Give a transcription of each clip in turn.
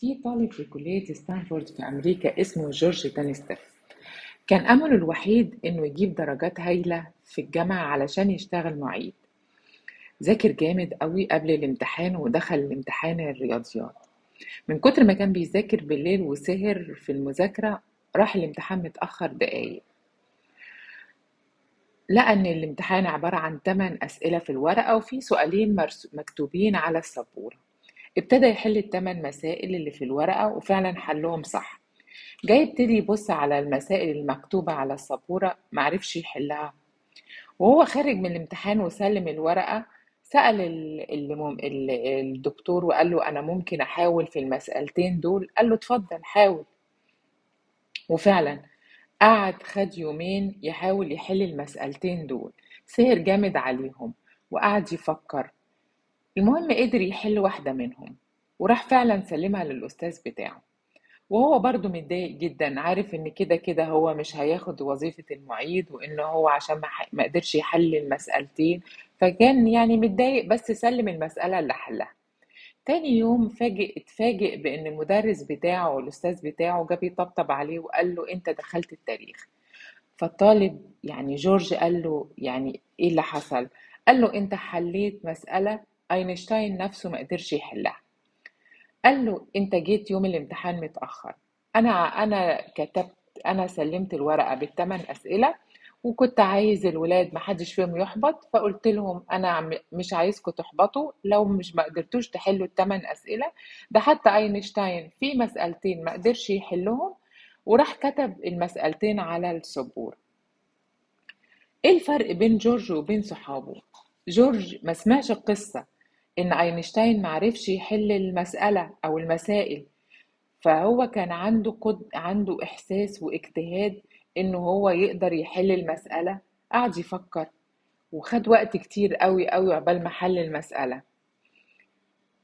في طالب في كلية ستانفورد في أمريكا اسمه جورج تانستر كان أمله الوحيد إنه يجيب درجات هايلة في الجامعة علشان يشتغل معيد. ذاكر جامد قوي قبل الامتحان ودخل الامتحان الرياضيات. من كتر ما كان بيذاكر بالليل وسهر في المذاكرة راح الامتحان متأخر دقايق. لقى إن الامتحان عبارة عن 8 أسئلة في الورقة وفي سؤالين مكتوبين على السبورة. ابتدى يحل الثمان مسائل اللي في الورقة وفعلا حلهم صح. جاي يبتدي يبص على المسائل المكتوبة على السبورة معرفش يحلها. وهو خارج من الامتحان وسلم الورقة سأل الدكتور وقال له أنا ممكن أحاول في المسألتين دول؟ قال له اتفضل حاول. وفعلا قعد خد يومين يحاول يحل المسألتين دول. سهر جامد عليهم وقعد يفكر. المهم قدر يحل واحدة منهم وراح فعلا سلمها للأستاذ بتاعه. وهو برضه متضايق جدا عارف إن كده كده هو مش هياخد وظيفة المعيد وإن هو عشان ما قدرش يحل المسألتين. فكان يعني متضايق بس سلم المسألة اللي حلها. تاني يوم فاجئ اتفاجئ بإن المدرس بتاعه الاستاذ بتاعه جاب يطبطب عليه وقال له أنت دخلت التاريخ. فالطالب يعني جورج قال له يعني إيه اللي حصل؟ قال له أنت حليت مسألة أينشتاين نفسه ما قدرش يحلها. قال له أنت جيت يوم الامتحان متأخر. أنا أنا كتبت أنا سلمت الورقة بالثمان أسئلة وكنت عايز الولاد محدش فيهم يحبط فقلت لهم أنا مش عايزكم تحبطوا لو مش ما قدرتوش تحلوا الثمان أسئلة. ده حتى أينشتاين في مسألتين ما قدرش يحلهم وراح كتب المسألتين على السبورة إيه الفرق بين جورج وبين صحابه؟ جورج ما سمعش القصة إن أينشتاين معرفش يحل المسألة أو المسائل فهو كان عنده قد... عنده إحساس واجتهاد انه هو يقدر يحل المسألة قعد يفكر وخد وقت كتير قوي قوي عقبال ما حل المسألة.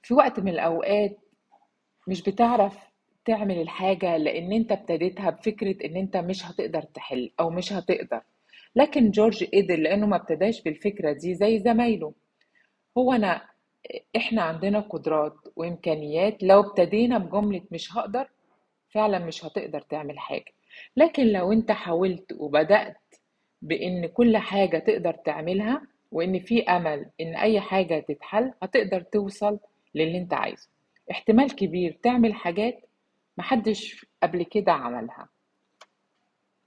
في وقت من الأوقات مش بتعرف تعمل الحاجة لأن أنت ابتديتها بفكرة إن أنت مش هتقدر تحل أو مش هتقدر. لكن جورج قدر لأنه ما ابتداش بالفكرة دي زي زمايله. هو أنا إحنا عندنا قدرات وإمكانيات لو ابتدينا بجملة مش هقدر فعلا مش هتقدر تعمل حاجة. لكن لو أنت حاولت وبدأت بإن كل حاجة تقدر تعملها وإن في أمل إن أي حاجة تتحل هتقدر توصل للي أنت عايزه. احتمال كبير تعمل حاجات محدش قبل كده عملها.